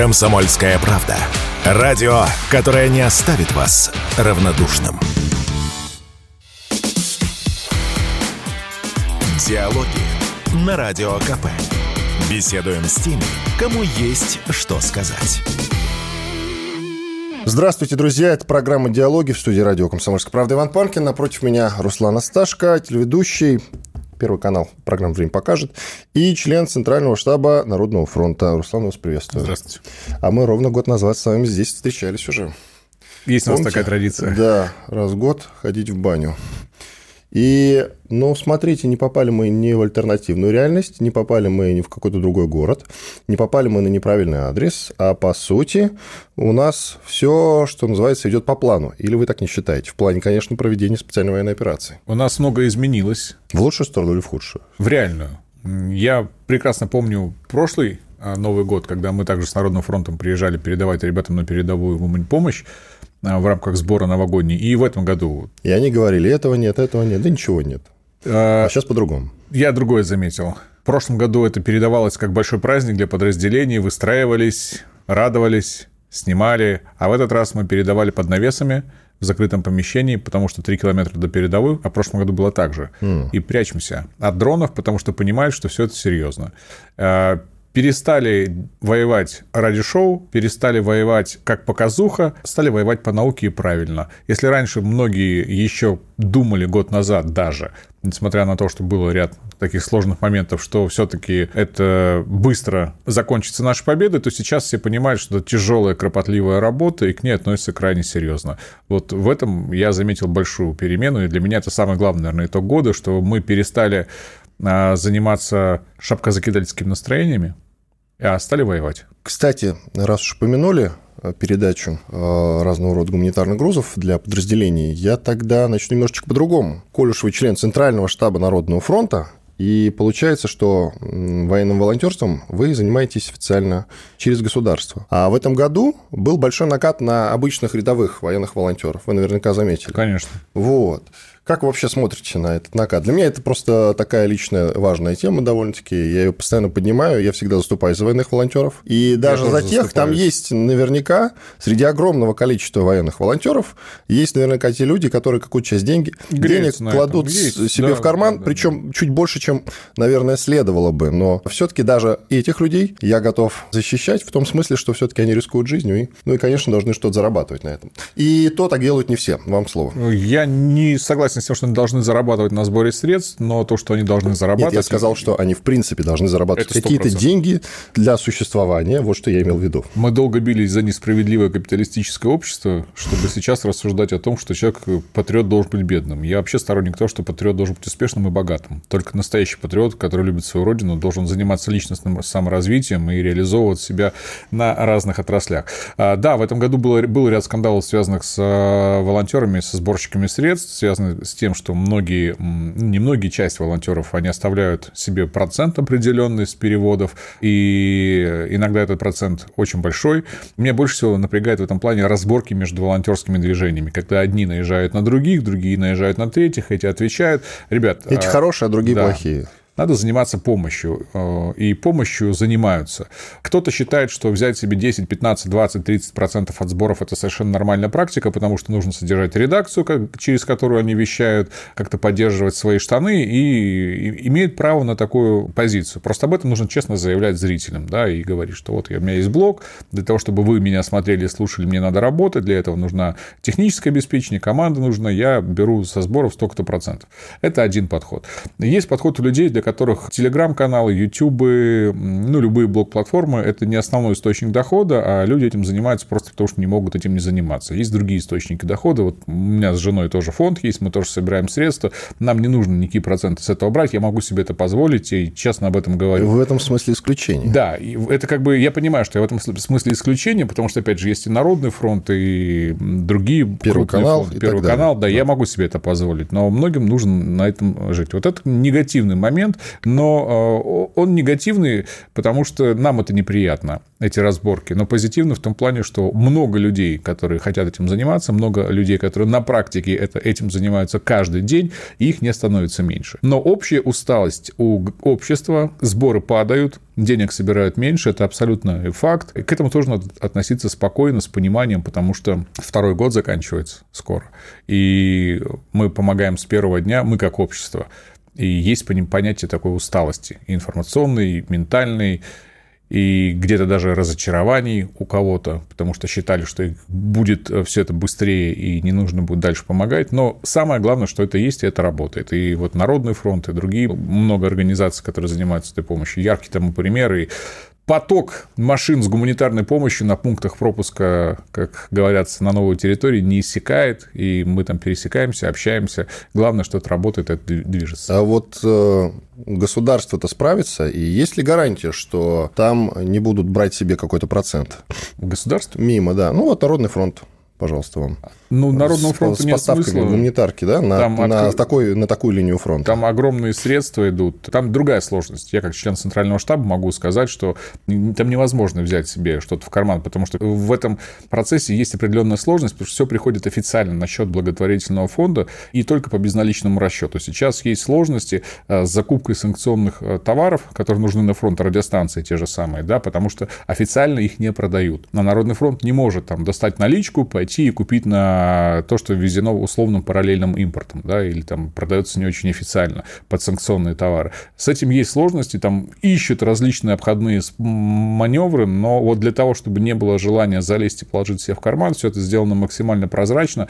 Комсомольская правда. Радио, которое не оставит вас равнодушным. Диалоги на Радио КП. Беседуем с теми, кому есть что сказать. Здравствуйте, друзья. Это программа «Диалоги» в студии радио «Комсомольская правда». Иван Панкин. Напротив меня Руслан Асташко, телеведущий, Первый канал программы «Время покажет», и член Центрального штаба Народного фронта. Руслан, вас приветствую. Здравствуйте. А мы ровно год назад с вами здесь встречались уже. Есть у нас такая традиция. Да, раз в год ходить в баню. И, ну, смотрите, не попали мы ни в альтернативную реальность, не попали мы ни в какой-то другой город, не попали мы на неправильный адрес, а по сути у нас все, что называется, идет по плану. Или вы так не считаете? В плане, конечно, проведения специальной военной операции. У нас многое изменилось. В лучшую сторону или в худшую? В реальную. Я прекрасно помню прошлый а, Новый год, когда мы также с Народным фронтом приезжали передавать ребятам на передовую помощь. А, в рамках сбора новогодней. И в этом году. И они говорили, этого нет, этого нет, да ничего нет. А, а сейчас по-другому. Я другое заметил. В прошлом году это передавалось как большой праздник для подразделений, выстраивались, радовались, снимали. А в этот раз мы передавали под навесами в закрытом помещении, потому что 3 километра до передовой, а в прошлом году было так же. Mm. И прячемся от дронов, потому что понимают, что все это серьезно. Перестали воевать ради шоу, перестали воевать как показуха, стали воевать по науке и правильно. Если раньше многие еще думали год назад даже, несмотря на то, что было ряд таких сложных моментов, что все-таки это быстро закончится наша победа, то сейчас все понимают, что это тяжелая, кропотливая работа, и к ней относятся крайне серьезно. Вот в этом я заметил большую перемену, и для меня это самый главный, наверное, итог года, что мы перестали заниматься шапкозакидательскими настроениями, а стали воевать. Кстати, раз уж упомянули э, передачу э, разного рода гуманитарных грузов для подразделений, я тогда начну немножечко по-другому. Коль уж вы член Центрального штаба Народного фронта, и получается, что военным волонтерством вы занимаетесь официально через государство. А в этом году был большой накат на обычных рядовых военных волонтеров. Вы наверняка заметили. Конечно. Вот. Как вы вообще смотрите на этот накат? Для меня это просто такая личная важная тема довольно-таки. Я ее постоянно поднимаю, я всегда заступаю за военных волонтеров. И даже за тех, заступаюсь. там есть наверняка, среди огромного количества военных волонтеров, есть наверняка те люди, которые какую-то часть деньги, денег кладут есть. себе да, в карман, да, да, причем да. чуть больше, чем, наверное, следовало бы. Но все-таки даже этих людей я готов защищать в том смысле, что все-таки они рискуют жизнью. И, ну и, конечно, должны что-то зарабатывать на этом. И то так делают не все. Вам слово. Я не согласен согласен с тем, что они должны зарабатывать на сборе средств, но то, что они должны зарабатывать... Нет, я сказал, что они в принципе должны зарабатывать какие-то деньги для существования. Вот что я имел в виду. Мы долго бились за несправедливое капиталистическое общество, чтобы сейчас рассуждать о том, что человек, патриот, должен быть бедным. Я вообще сторонник того, что патриот должен быть успешным и богатым. Только настоящий патриот, который любит свою родину, должен заниматься личностным саморазвитием и реализовывать себя на разных отраслях. А, да, в этом году было, был ряд скандалов, связанных с а, волонтерами, со сборщиками средств, связанных с тем, что многие, не многие часть волонтеров, они оставляют себе процент определенный с переводов, и иногда этот процент очень большой. Меня больше всего напрягает в этом плане разборки между волонтерскими движениями, когда одни наезжают на других, другие наезжают на третьих, эти отвечают. Ребят... Эти а... хорошие, а другие да. плохие надо заниматься помощью, э, и помощью занимаются. Кто-то считает, что взять себе 10, 15, 20, 30 процентов от сборов – это совершенно нормальная практика, потому что нужно содержать редакцию, через которую они вещают, как-то поддерживать свои штаны, и имеют право на такую позицию. Просто об этом нужно честно заявлять зрителям, да, и говорить, что вот у меня есть блог, для того, чтобы вы меня смотрели и слушали, мне надо работать, для этого нужна техническое обеспечение, команда нужна, я беру со сборов столько-то процентов. Это один подход. Есть подход у людей, для которых телеграм-каналы, ютубы, ну, любые блок-платформы – это не основной источник дохода, а люди этим занимаются просто потому, что не могут этим не заниматься. Есть другие источники дохода. Вот у меня с женой тоже фонд есть, мы тоже собираем средства. Нам не нужно никакие проценты с этого брать. Я могу себе это позволить и честно об этом говорю. В этом смысле исключение. Да, это как бы, я понимаю, что я в этом смысле исключение, потому что, опять же, есть и Народный фронт, и другие Первый канал. Фронты. Первый канал, да, да, я могу себе это позволить. Но многим нужно на этом жить. Вот это негативный момент, но он негативный, потому что нам это неприятно, эти разборки, но позитивный в том плане, что много людей, которые хотят этим заниматься, много людей, которые на практике это, этим занимаются каждый день, и их не становится меньше. Но общая усталость у общества, сборы падают, денег собирают меньше, это абсолютно факт. К этому тоже надо относиться спокойно, с пониманием, потому что второй год заканчивается скоро. И мы помогаем с первого дня, мы как общество. И есть понятие такой усталости, информационной, ментальной, и где-то даже разочарований у кого-то, потому что считали, что будет все это быстрее и не нужно будет дальше помогать. Но самое главное, что это есть, и это работает. И вот Народный фронт, и другие много организаций, которые занимаются этой помощью. Яркий тому пример, и поток машин с гуманитарной помощью на пунктах пропуска, как говорят, на новую территорию не иссякает, и мы там пересекаемся, общаемся. Главное, что это работает, это движется. А вот э, государство-то справится, и есть ли гарантия, что там не будут брать себе какой-то процент? Государство? Мимо, да. Ну, вот Народный фронт пожалуйста, вам. Ну, Народному фронту с нет смысла. гуманитарки, да, на, Там на, от- такой, на такую линию фронта. Там огромные средства идут. Там другая сложность. Я как член центрального штаба могу сказать, что там невозможно взять себе что-то в карман, потому что в этом процессе есть определенная сложность, потому что все приходит официально на счет благотворительного фонда и только по безналичному расчету. Сейчас есть сложности э, с закупкой санкционных э, товаров, которые нужны на фронт, радиостанции те же самые, да, потому что официально их не продают. А Народный фронт не может там достать наличку, пойти и купить на то, что ввезено условным параллельным импортом, да, или там продается не очень официально под санкционные товары. С этим есть сложности, там ищут различные обходные маневры, но вот для того, чтобы не было желания залезть и положить себе в карман, все это сделано максимально прозрачно.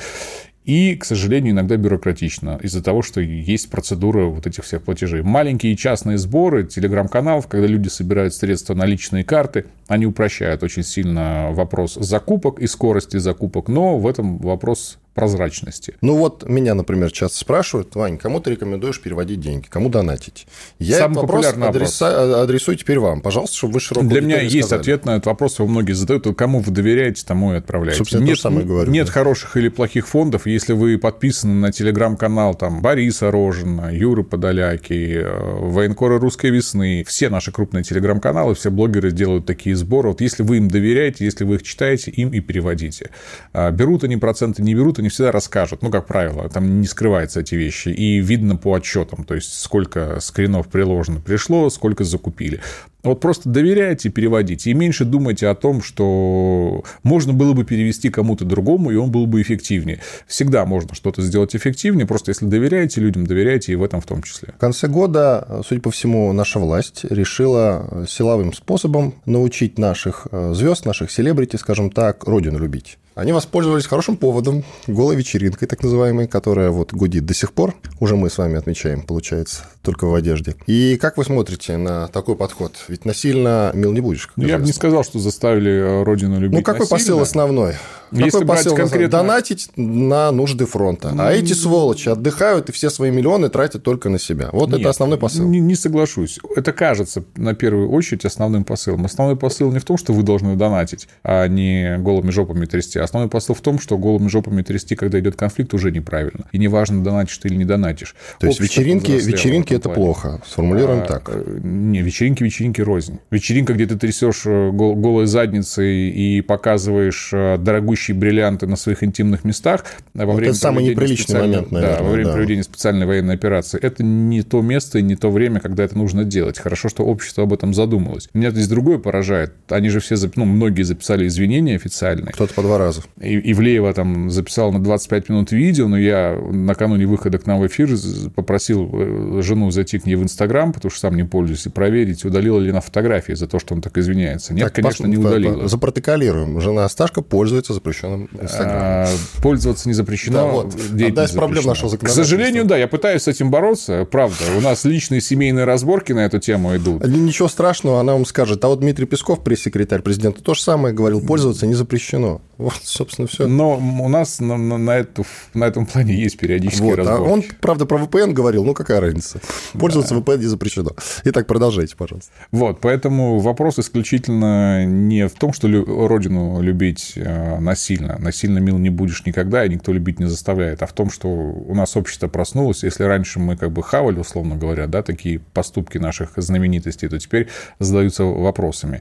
И, к сожалению, иногда бюрократично из-за того, что есть процедура вот этих всех платежей. Маленькие частные сборы, телеграм-каналов, когда люди собирают средства на личные карты, они упрощают очень сильно вопрос закупок и скорости закупок, но в этом вопрос прозрачности. Ну вот меня, например, часто спрашивают, Вань, кому ты рекомендуешь переводить деньги, кому донатить? Я Самый этот вопрос адреса- адресую теперь вам, пожалуйста, чтобы вы широкую Для меня есть сказали. ответ на этот вопрос, его многие задают. Кому вы доверяете, тому и отправляете. Собственно, то нет самое говорю, нет да. хороших или плохих фондов. Если вы подписаны на телеграм-канал там, Бориса Рожина, Юры Подоляки, э, военкоры Русской Весны, все наши крупные телеграм-каналы, все блогеры делают такие сборы. Вот если вы им доверяете, если вы их читаете, им и переводите. А Берут они проценты, не берут, они всегда расскажут. Ну, как правило, там не скрываются эти вещи. И видно по отчетам, то есть сколько скринов приложено пришло, сколько закупили. Вот просто доверяйте, переводите. И меньше думайте о том, что можно было бы перевести кому-то другому, и он был бы эффективнее. Всегда можно что-то сделать эффективнее, просто если доверяете людям, доверяйте и в этом в том числе. В конце года, судя по всему, наша власть решила силовым способом научить наших звезд, наших селебрити, скажем так, родину любить. Они воспользовались хорошим поводом, голой вечеринкой, так называемой, которая вот гудит до сих пор. Уже мы с вами отмечаем, получается, только в одежде. И как вы смотрите на такой подход? Ведь насильно мил не будешь. Ну, Я бы не сказал, что заставили э, родину любить Ну, какой насильно. посыл основной? Если какой брать посыл конкретно- Донатить на нужды фронта. А эти сволочи отдыхают и все свои миллионы тратят только на себя. Вот Нет, это основной посыл. Не, не соглашусь. Это кажется на первую очередь основным посылом. Основной посыл не в том, что вы должны донатить, а не голыми жопами трясти. Основной посыл в том, что голыми жопами трясти, когда идет конфликт, уже неправильно. И неважно, донатишь ты или не донатишь. То есть Общество вечеринки, вечеринки это плохо. Сформулируем А, так. э, Не, вечеринки, вечеринки рознь. Вечеринка, где ты трясешь э, гол- голой задницей и показываешь э, дорогущие бриллианты на своих интимных местах а во время это самый неприличный момент, Да, наверное, во время да. проведения специальной военной операции. Это не то место и не то время, когда это нужно делать. Хорошо, что общество об этом задумалось. Меня здесь другое поражает. Они же все, ну, многие записали извинения официальные. Кто-то по два раза. И Ивлеева там записал на 25 минут видео, но я накануне выхода к нам в эфир попросил э, жену зайти к ней в Инстаграм, потому что сам не пользуюсь, и проверить, удалила ли она фотографии за то, что он так извиняется. Нет, Так, конечно, пос- не удалила. Запротоколируем. Жена Сташка пользуется запрещенным Инстаграмом. А, Пользоваться не запрещено. Да, вот. Одна из проблем нашего К сожалению, да, я пытаюсь с этим бороться, правда. У нас личные семейные разборки на эту тему идут. Ни- Ничего страшного, она вам скажет. А вот Дмитрий Песков, пресс-секретарь президента, то же самое говорил. Пользоваться не запрещено. Вот, собственно, все. Но у нас на, на, на, эту, на этом плане есть периодические вот, разборки. А он, правда, про VPN говорил, ну какая разница? Пользоваться да. VPN не запрещено. Итак, продолжайте, пожалуйста. Вот, поэтому вопрос исключительно не в том, что родину любить э, насильно. Насильно мил не будешь никогда, и никто любить не заставляет, а в том, что у нас общество проснулось. Если раньше мы как бы хавали, условно говоря, да, такие поступки наших знаменитостей, то теперь задаются вопросами.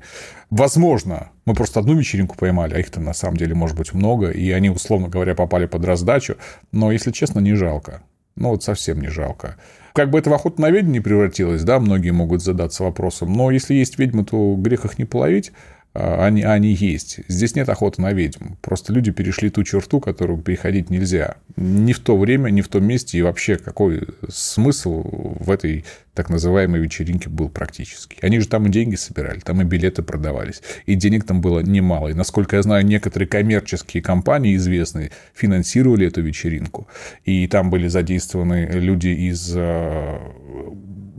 Возможно, мы просто одну вечеринку поймали, а их-то на самом деле может быть много, и они, условно говоря, попали под раздачу, но, если честно, не жалко. Ну, вот совсем не жалко. Как бы это в охоту на ведьм не превратилось, да, многие могут задаться вопросом, но если есть ведьмы, то грех их не половить, они, они есть. Здесь нет охоты на ведьм. Просто люди перешли ту черту, которую переходить нельзя. Ни в то время, ни в том месте. И вообще, какой смысл в этой так называемой вечеринке был практически. Они же там и деньги собирали, там и билеты продавались. И денег там было немало. И, насколько я знаю, некоторые коммерческие компании известные финансировали эту вечеринку. И там были задействованы люди из а,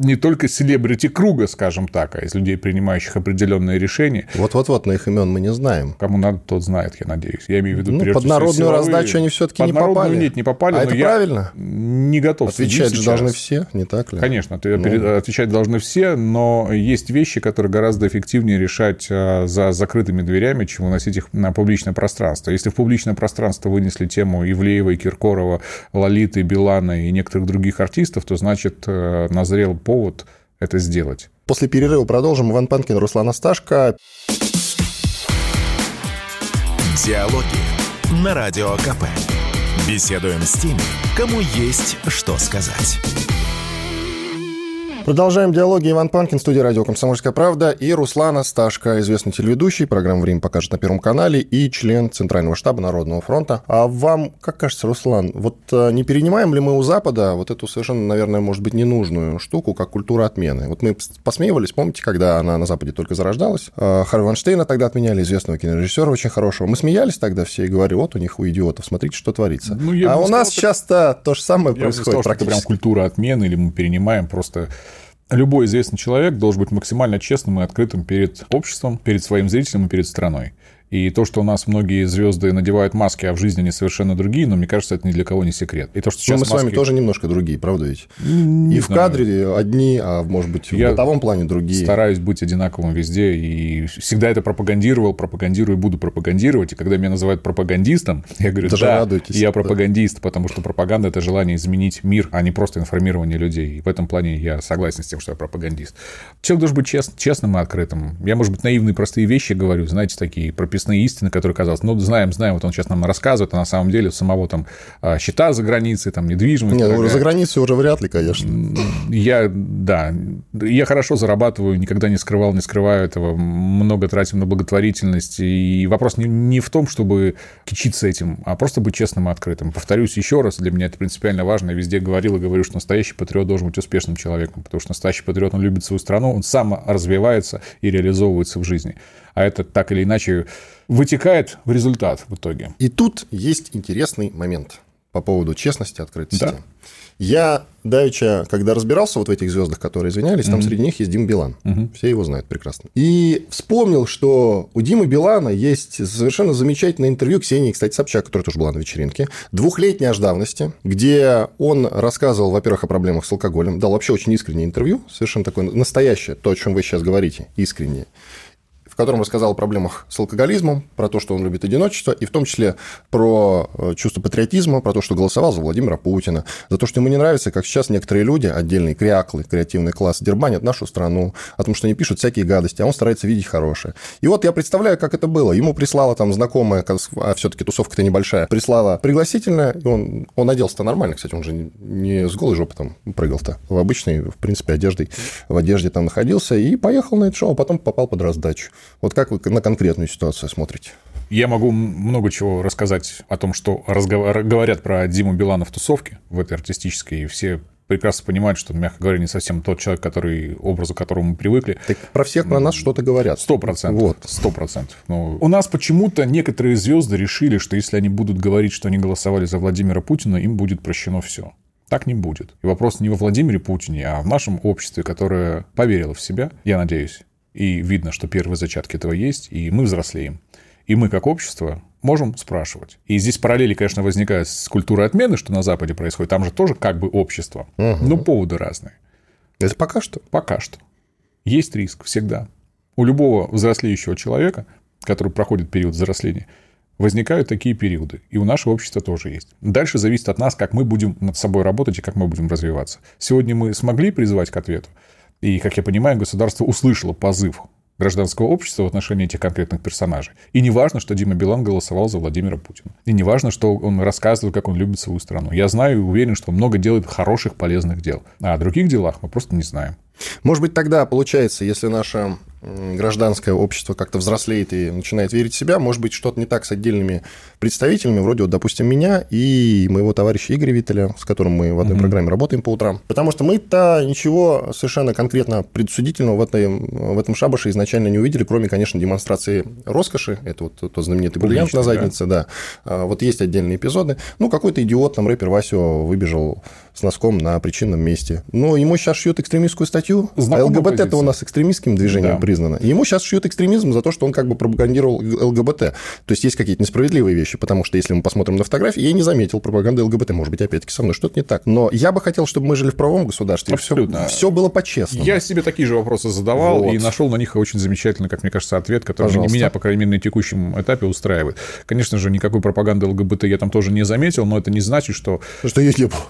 не только селебрити круга, скажем так, а из людей, принимающих определенные решения. Вот-вот-вот, на их имен мы не знаем. Кому надо, тот знает, я надеюсь. Я имею в виду, ну, под народную силовые... раздачу они все-таки не попали. Нет, не попали. А это правильно? Не готов Отвечать же должны все, не так ли? Конечно, ну... отвечать должны все, но есть вещи, которые гораздо эффективнее решать а, за закрытыми дверями, чем выносить их на публичное пространство. Если в публичное пространство вынесли тему Ивлеева, Киркорова, Лолиты, Билана и некоторых других артистов, то значит э, назрел повод это сделать. После перерыва продолжим. Иван Панкин, Руслан Асташко. Диалоги на Радио КП. Беседуем с теми, кому есть что сказать. Продолжаем диалоги. Иван Панкин, студия радио «Комсомольская правда» и Руслан Асташко, известный телеведущий, программа «Время покажет» на Первом канале и член Центрального штаба Народного фронта. А вам, как кажется, Руслан, вот э, не перенимаем ли мы у Запада вот эту совершенно, наверное, может быть, ненужную штуку, как культура отмены? Вот мы посмеивались, помните, когда она на Западе только зарождалась? Э, Харви Ванштейна тогда отменяли, известного кинорежиссера очень хорошего. Мы смеялись тогда все и говорили, вот у них у идиотов, смотрите, что творится. Ну, а у нас часто то же самое я происходит сказал, практически. Что это прям культура отмены, или мы перенимаем просто любой известный человек должен быть максимально честным и открытым перед обществом, перед своим зрителем и перед страной. И то, что у нас многие звезды надевают маски, а в жизни они совершенно другие, но мне кажется, это ни для кого не секрет. И то, что сейчас мы маски... с вами тоже немножко другие, правда ведь? Не и знаю. в кадре одни, а может быть, в Я бытовом плане другие. стараюсь быть одинаковым везде, и всегда это пропагандировал, пропагандирую и буду пропагандировать. И когда меня называют пропагандистом, я говорю, Даже да, я пропагандист, да. потому что пропаганда – это желание изменить мир, а не просто информирование людей. И в этом плане я согласен с тем, что я пропагандист. Человек должен быть чест, честным и открытым. Я, может быть, наивные простые вещи говорю, знаете, такие прописные прописные истины, которые, казалось, ну, знаем, знаем, вот он сейчас нам рассказывает, а на самом деле самого там а, счета за границей, там, недвижимость. Нет, ну, за границей уже вряд ли, конечно. Я, да, я хорошо зарабатываю, никогда не скрывал, не скрываю этого, много тратим на благотворительность, и вопрос не, не в том, чтобы кичиться этим, а просто быть честным и открытым. Повторюсь еще раз, для меня это принципиально важно, я везде говорил и говорю, что настоящий патриот должен быть успешным человеком, потому что настоящий патриот, он любит свою страну, он сам развивается и реализовывается в жизни а это так или иначе вытекает в результат в итоге. И тут есть интересный момент по поводу честности, открытости. Да. Я давеча, когда разбирался вот в этих звездах, которые извинялись, mm-hmm. там среди них есть Дима Билан. Mm-hmm. Все его знают прекрасно. И вспомнил, что у Димы Билана есть совершенно замечательное интервью Ксении, кстати, Собчак, которая тоже была на вечеринке, двухлетней аж давности, где он рассказывал, во-первых, о проблемах с алкоголем, дал вообще очень искреннее интервью, совершенно такое настоящее, то, о чем вы сейчас говорите, искреннее котором рассказал о проблемах с алкоголизмом, про то, что он любит одиночество, и в том числе про э, чувство патриотизма, про то, что голосовал за Владимира Путина, за то, что ему не нравится, как сейчас некоторые люди, отдельные кряклы, креативный класс, дербанят нашу страну, о том, что они пишут всякие гадости, а он старается видеть хорошее. И вот я представляю, как это было. Ему прислала там знакомая, а все-таки тусовка-то небольшая, прислала пригласительное, и он, он оделся-то нормально, кстати, он же не с голой жопы там прыгал-то, в обычной, в принципе, одеждой, в одежде там находился, и поехал на это шоу, а потом попал под раздачу. Вот как вы на конкретную ситуацию смотрите? Я могу много чего рассказать о том, что разговор... говорят про Диму Билана в тусовке, в этой артистической, и все прекрасно понимают, что, мягко говоря, не совсем тот человек, который, образу которому мы привыкли. Так про всех про нас что-то говорят. Сто процентов. Вот. Сто процентов. Ну, у нас почему-то некоторые звезды решили, что если они будут говорить, что они голосовали за Владимира Путина, им будет прощено все. Так не будет. И вопрос не во Владимире Путине, а в нашем обществе, которое поверило в себя, я надеюсь, и видно, что первые зачатки этого есть, и мы взрослеем. И мы, как общество, можем спрашивать. И здесь параллели, конечно, возникают с культурой отмены, что на Западе происходит. Там же тоже как бы общество. Угу. Но поводы разные. Это пока что? Пока что. Есть риск всегда. У любого взрослеющего человека, который проходит период взросления, возникают такие периоды. И у нашего общества тоже есть. Дальше зависит от нас, как мы будем над собой работать и как мы будем развиваться. Сегодня мы смогли призвать к ответу. И, как я понимаю, государство услышало позыв гражданского общества в отношении этих конкретных персонажей. И не важно, что Дима Билан голосовал за Владимира Путина. И не важно, что он рассказывает, как он любит свою страну. Я знаю и уверен, что он много делает хороших, полезных дел. А о других делах мы просто не знаем. Может быть, тогда получается, если наша гражданское общество как-то взрослеет и начинает верить в себя, может быть, что-то не так с отдельными представителями, вроде вот, допустим, меня и моего товарища Игоря Виттеля, с которым мы в одной mm-hmm. программе работаем по утрам. Потому что мы-то ничего совершенно конкретно предусудительного в, этой, в этом шабаше изначально не увидели, кроме, конечно, демонстрации роскоши. Это вот тот знаменитый бриллиант на заднице, да. да. Вот есть отдельные эпизоды. Ну, какой-то идиот, там, рэпер Васио выбежал с носком на причинном месте. Но ему сейчас шьют экстремистскую статью, Знакомая а ЛГБТ это у нас экстремистским движением да. Признано. И ему сейчас шьют экстремизм за то, что он как бы пропагандировал ЛГБТ. То есть есть какие-то несправедливые вещи, потому что если мы посмотрим на фотографии, я не заметил пропаганды ЛГБТ. Может быть, опять-таки со мной что-то не так. Но я бы хотел, чтобы мы жили в правом государстве. Абсолютно. Все, все было по-честному. Я себе такие же вопросы задавал вот. и нашел на них очень замечательный, как мне кажется, ответ, который Пожалуйста. меня, по крайней мере, на текущем этапе устраивает. Конечно же, никакой пропаганды ЛГБТ я там тоже не заметил, но это не значит, что... Что ее не было.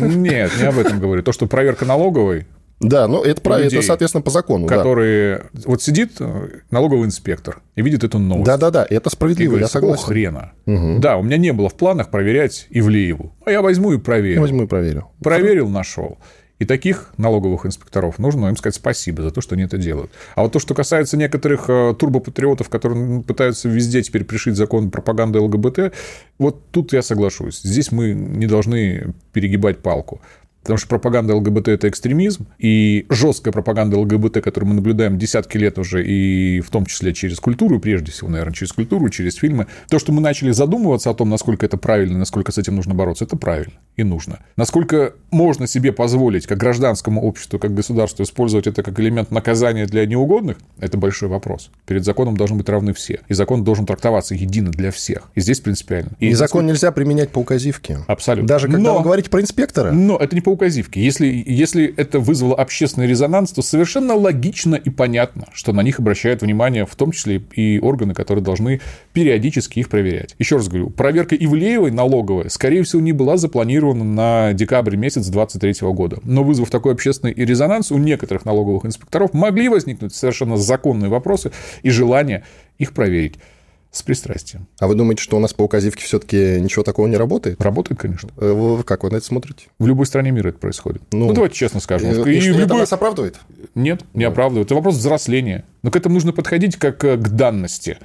Нет, не об этом говорю. То, что проверка налоговой да, ну это, людей, это, соответственно, по закону. Которые... Да. Вот сидит э, налоговый инспектор и видит эту новость. Да-да-да, это справедливо, говорит, я согласен. хрена. Угу. Да, у меня не было в планах проверять Ивлееву. А я возьму и проверю. Возьму и проверю. Проверил, нашел. И таких налоговых инспекторов нужно им сказать спасибо за то, что они это делают. А вот то, что касается некоторых э, турбопатриотов, которые пытаются везде теперь пришить закон пропаганды ЛГБТ, вот тут я соглашусь. Здесь мы не должны перегибать палку. Потому что пропаганда ЛГБТ – это экстремизм, и жесткая пропаганда ЛГБТ, которую мы наблюдаем десятки лет уже, и в том числе через культуру, прежде всего, наверное, через культуру, через фильмы, то, что мы начали задумываться о том, насколько это правильно, насколько с этим нужно бороться, это правильно и нужно. Насколько можно себе позволить, как гражданскому обществу, как государству, использовать это как элемент наказания для неугодных, это большой вопрос. Перед законом должны быть равны все, и закон должен трактоваться едино для всех. И здесь принципиально. И, и закон нельзя применять по указивке. Абсолютно. Даже когда но, вы говорите про инспектора. Но это не по указивке. Если, если это вызвало общественный резонанс, то совершенно логично и понятно, что на них обращают внимание в том числе и органы, которые должны периодически их проверять. Еще раз говорю, проверка Ивлеевой налоговая, скорее всего, не была запланирована на декабрь месяц 2023 года. Но вызвав такой общественный резонанс, у некоторых налоговых инспекторов могли возникнуть совершенно законные вопросы и желание их проверить с пристрастием. А вы думаете, что у нас по указивке все-таки ничего такого не работает? Работает, конечно. Э, как вы на это смотрите? В любой стране мира это происходит. Ну, ну давайте честно скажем. И, и, и что, любой... это нас оправдывает? Нет, не оправдывает. Это вопрос взросления. Но к этому нужно подходить как э, к данности.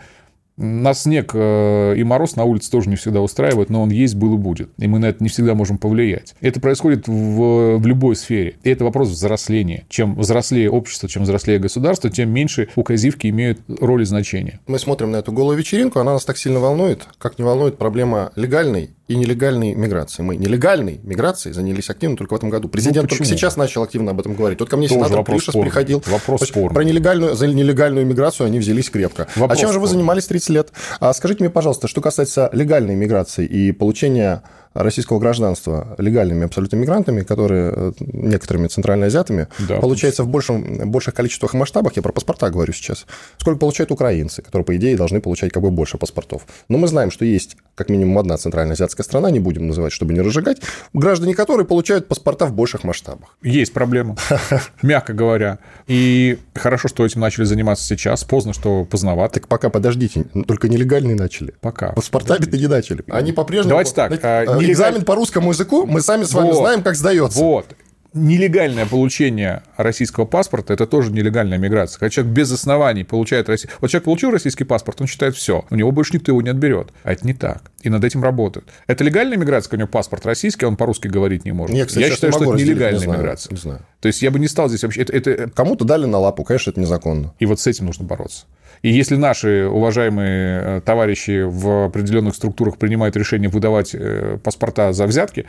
Нас снег э, и мороз на улице тоже не всегда устраивают, но он есть, был и будет. И мы на это не всегда можем повлиять. Это происходит в, в любой сфере. И это вопрос взросления. Чем взрослее общество, чем взрослее государство, тем меньше указивки имеют роль и значение. Мы смотрим на эту голую вечеринку, она нас так сильно волнует, как не волнует проблема легальной и нелегальной миграции. Мы нелегальной миграцией занялись активно только в этом году. Президент ну, только сейчас начал активно об этом говорить. Вот ко мне Тоже сенатор Пришес приходил. Вопрос спорный. Про нелегальную, за нелегальную миграцию они взялись крепко. А вопрос а чем же вы занимались 30 лет? А скажите мне, пожалуйста, что касается легальной миграции и получения российского гражданства легальными абсолютно мигрантами, которые э, некоторыми центральноазиатами, да, получается в большем, больших количествах и масштабах, я про паспорта говорю сейчас, сколько получают украинцы, которые, по идее, должны получать как бы больше паспортов. Но мы знаем, что есть как минимум одна центральноазиатская страна, не будем называть, чтобы не разжигать, граждане которой получают паспорта в больших масштабах. Есть проблема, мягко говоря. И хорошо, что этим начали заниматься сейчас, поздно, что поздновато. Так пока подождите, только нелегальные начали. Пока. Паспортами-то не начали. Они по-прежнему... Давайте так, а, экзамен по русскому языку мы сами с вами знаем, как сдается. Вот. Нелегальное получение российского паспорта – это тоже нелегальная миграция. Когда человек без оснований получает российский... Вот человек получил российский паспорт, он считает все. У него больше никто его не отберет. А это не так. И над этим работают. Это легальная миграция, когда у него паспорт российский, а он по-русски говорить не может. Нет, кстати, я считаю, что это нелегальная не знаю, миграция. Не знаю. То есть я бы не стал здесь вообще... Это, это... Кому-то дали на лапу, конечно, это незаконно. И вот с этим нужно бороться. И если наши уважаемые э, товарищи в определенных структурах принимают решение выдавать э, паспорта за взятки,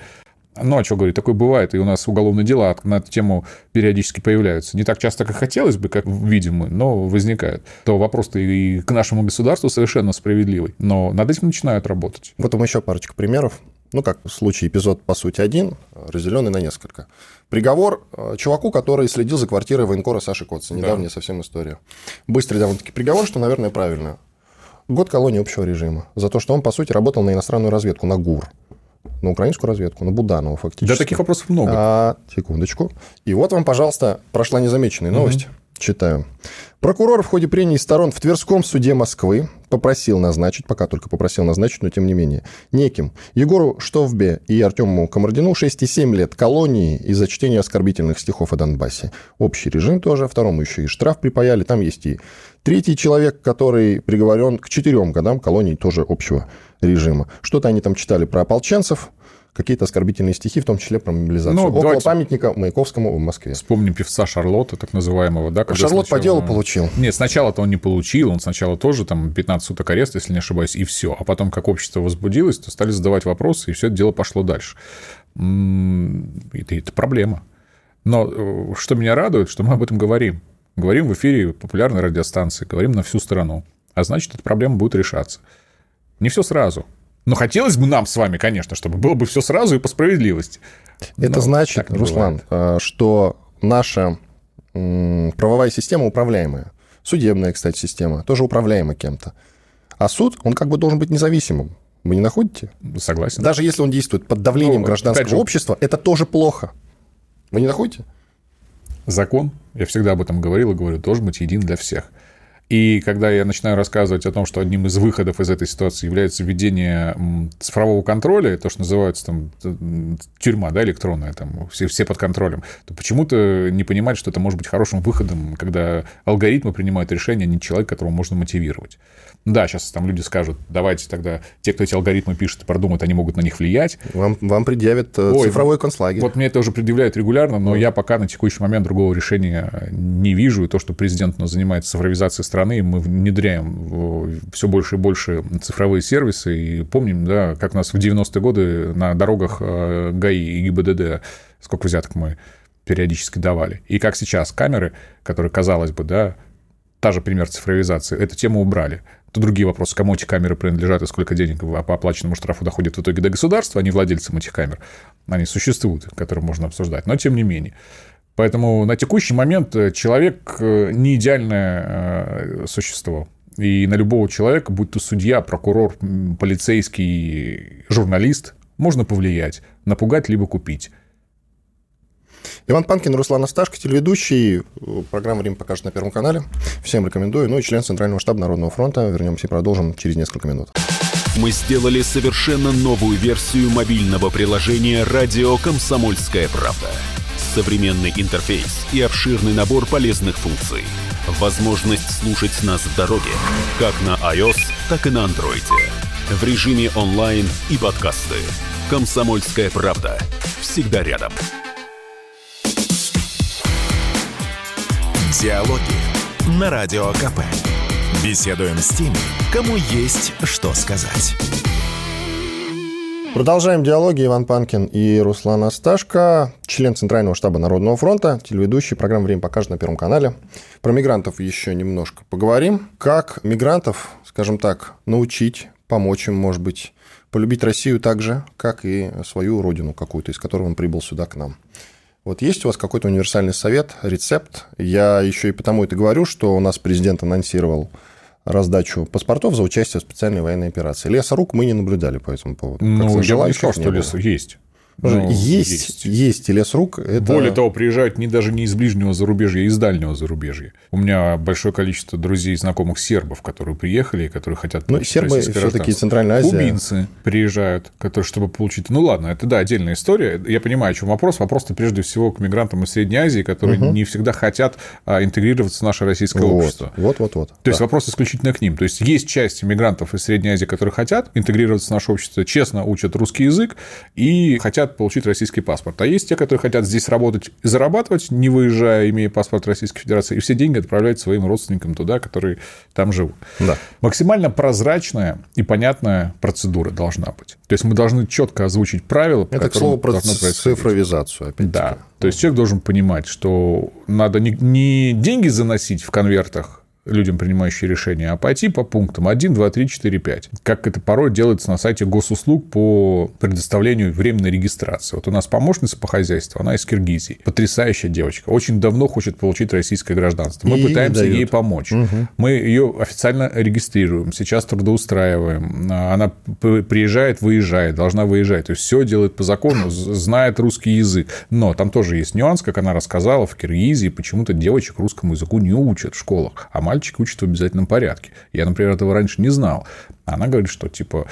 Ну, а что говорить, такое бывает, и у нас уголовные дела на эту тему периодически появляются. Не так часто, как хотелось бы, как видим мы, но возникают. То вопрос-то и к нашему государству совершенно справедливый. Но над этим начинают работать. Вот вам еще парочка примеров. Ну, как в случае эпизод, по сути, один, разделенный на несколько. Приговор э, чуваку, который следил за квартирой военкора Саши Котца. Недавняя да. совсем история. Быстрый довольно-таки приговор, что, наверное, правильно. Год колонии общего режима. За то, что он, по сути, работал на иностранную разведку, на ГУР на украинскую разведку, на Буданова фактически. Да, таких вопросов много. А, секундочку. И вот вам, пожалуйста, прошла незамеченная новость. Угу. Читаю. Прокурор в ходе прений сторон в Тверском суде Москвы попросил назначить, пока только попросил назначить, но тем не менее, неким Егору Штовбе и Артему Комардину 6,7 лет колонии из-за чтения оскорбительных стихов о Донбассе. Общий режим тоже, второму еще и штраф припаяли, там есть и третий человек, который приговорен к четырем годам колонии тоже общего режима. Что-то они там читали про ополченцев, какие-то оскорбительные стихи, в том числе про мобилизацию. Ну, Около давайте... памятника Маяковскому в Москве. Вспомним певца Шарлотта, так называемого, да? Шарлот сначала... по делу получил. Нет, сначала-то он не получил, он сначала тоже там 15 суток ареста, если не ошибаюсь, и все. А потом, как общество возбудилось, то стали задавать вопросы, и все это дело пошло дальше. Это, это проблема. Но э, что меня радует, что мы об этом говорим. Говорим в эфире популярной радиостанции, говорим на всю страну. А значит, эта проблема будет решаться. Не все сразу. Но хотелось бы нам с вами, конечно, чтобы было бы все сразу и по справедливости. Это Но значит, Руслан, бывает. что наша правовая система управляемая. Судебная, кстати, система тоже управляема кем-то. А суд, он как бы должен быть независимым. Вы не находите? Согласен. Даже если он действует под давлением ну, гражданского же... общества, это тоже плохо. Вы не находите? Закон, я всегда об этом говорил и говорю, должен быть един для всех. И когда я начинаю рассказывать о том, что одним из выходов из этой ситуации является введение цифрового контроля, то, что называется там тюрьма, да, электронная, там все, все под контролем, то почему-то не понимать, что это может быть хорошим выходом, когда алгоритмы принимают решения, а не человек, которого можно мотивировать. Да, сейчас там люди скажут, давайте тогда те, кто эти алгоритмы пишет и продумают, они могут на них влиять. Вам, вам предъявят э, Ой, цифровой концлагерь. Вот мне это уже предъявляют регулярно, но mm. я пока на текущий момент другого решения не вижу. И то, что президент у нас занимается цифровизацией страны, мы внедряем все больше и больше цифровые сервисы. И помним, да, как нас в 90-е годы на дорогах э, ГАИ и ГИБДД сколько взяток мы периодически давали. И как сейчас камеры, которые, казалось бы, да, та же пример цифровизации, эту тему убрали. То другие вопросы, кому эти камеры принадлежат и сколько денег по оплаченному штрафу доходит в итоге до государства, а не владельцам этих камер. Они существуют, которые можно обсуждать, но тем не менее. Поэтому на текущий момент э, человек э, не идеальное э, существо. И на любого человека, будь то судья, прокурор, полицейский, журналист, можно повлиять, напугать либо купить. Иван Панкин, Руслан Асташко, телеведущий. Программа «Рим» покажет на Первом канале. Всем рекомендую. Ну и член Центрального штаба Народного фронта. Вернемся и продолжим через несколько минут. Мы сделали совершенно новую версию мобильного приложения «Радио Комсомольская правда». Современный интерфейс и обширный набор полезных функций. Возможность слушать нас в дороге, как на iOS, так и на Android. В режиме онлайн и подкасты. «Комсомольская правда». Всегда рядом. Диалоги на Радио КП. Беседуем с теми, кому есть что сказать. Продолжаем диалоги. Иван Панкин и Руслан Асташко, член Центрального штаба Народного фронта, телеведущий программы «Время покажет» на Первом канале. Про мигрантов еще немножко поговорим. Как мигрантов, скажем так, научить, помочь им, может быть, полюбить Россию так же, как и свою родину какую-то, из которой он прибыл сюда к нам. Вот есть у вас какой-то универсальный совет, рецепт? Я еще и потому это говорю, что у нас президент анонсировал раздачу паспортов за участие в специальной военной операции. Леса рук мы не наблюдали по этому поводу. Ну, я бы не сказал, что лес есть. Ну, есть, есть, есть лес рук. Это... Более того, приезжают не даже не из ближнего зарубежья, а из дальнего зарубежья. У меня большое количество друзей и знакомых сербов, которые приехали и которые хотят Ну, сербы все-таки Центральная Азия. Кубинцы приезжают, которые, чтобы получить... Ну, ладно, это, да, отдельная история. Я понимаю, о чем вопрос. Вопрос-то прежде всего к мигрантам из Средней Азии, которые угу. не всегда хотят а, интегрироваться в наше российское вот, общество. Вот, вот, вот. То да. есть, вопрос исключительно к ним. То есть, есть часть мигрантов из Средней Азии, которые хотят интегрироваться в наше общество, честно учат русский язык и хотят хотят получить российский паспорт. А есть те, которые хотят здесь работать и зарабатывать, не выезжая, имея паспорт Российской Федерации, и все деньги отправлять своим родственникам туда, которые там живут. Да. Максимально прозрачная и понятная процедура должна быть. То есть мы должны четко озвучить правила, по Это, к слову, про цифровизацию. Опять да. То есть человек должен понимать, что надо не деньги заносить в конвертах людям, принимающим решения, а пойти по пунктам 1, 2, 3, 4, 5. Как это порой делается на сайте госуслуг по предоставлению временной регистрации. Вот у нас помощница по хозяйству, она из Киргизии. Потрясающая девочка. Очень давно хочет получить российское гражданство. Мы и пытаемся ей помочь. Угу. Мы ее официально регистрируем, сейчас трудоустраиваем. Она приезжает, выезжает, должна выезжать. То есть все делает по закону, знает русский язык. Но там тоже есть нюанс, как она рассказала, в Киргизии почему-то девочек русскому языку не учат в школах, а мальчики мальчик учат в обязательном порядке. Я, например, этого раньше не знал. Она говорит, что типа...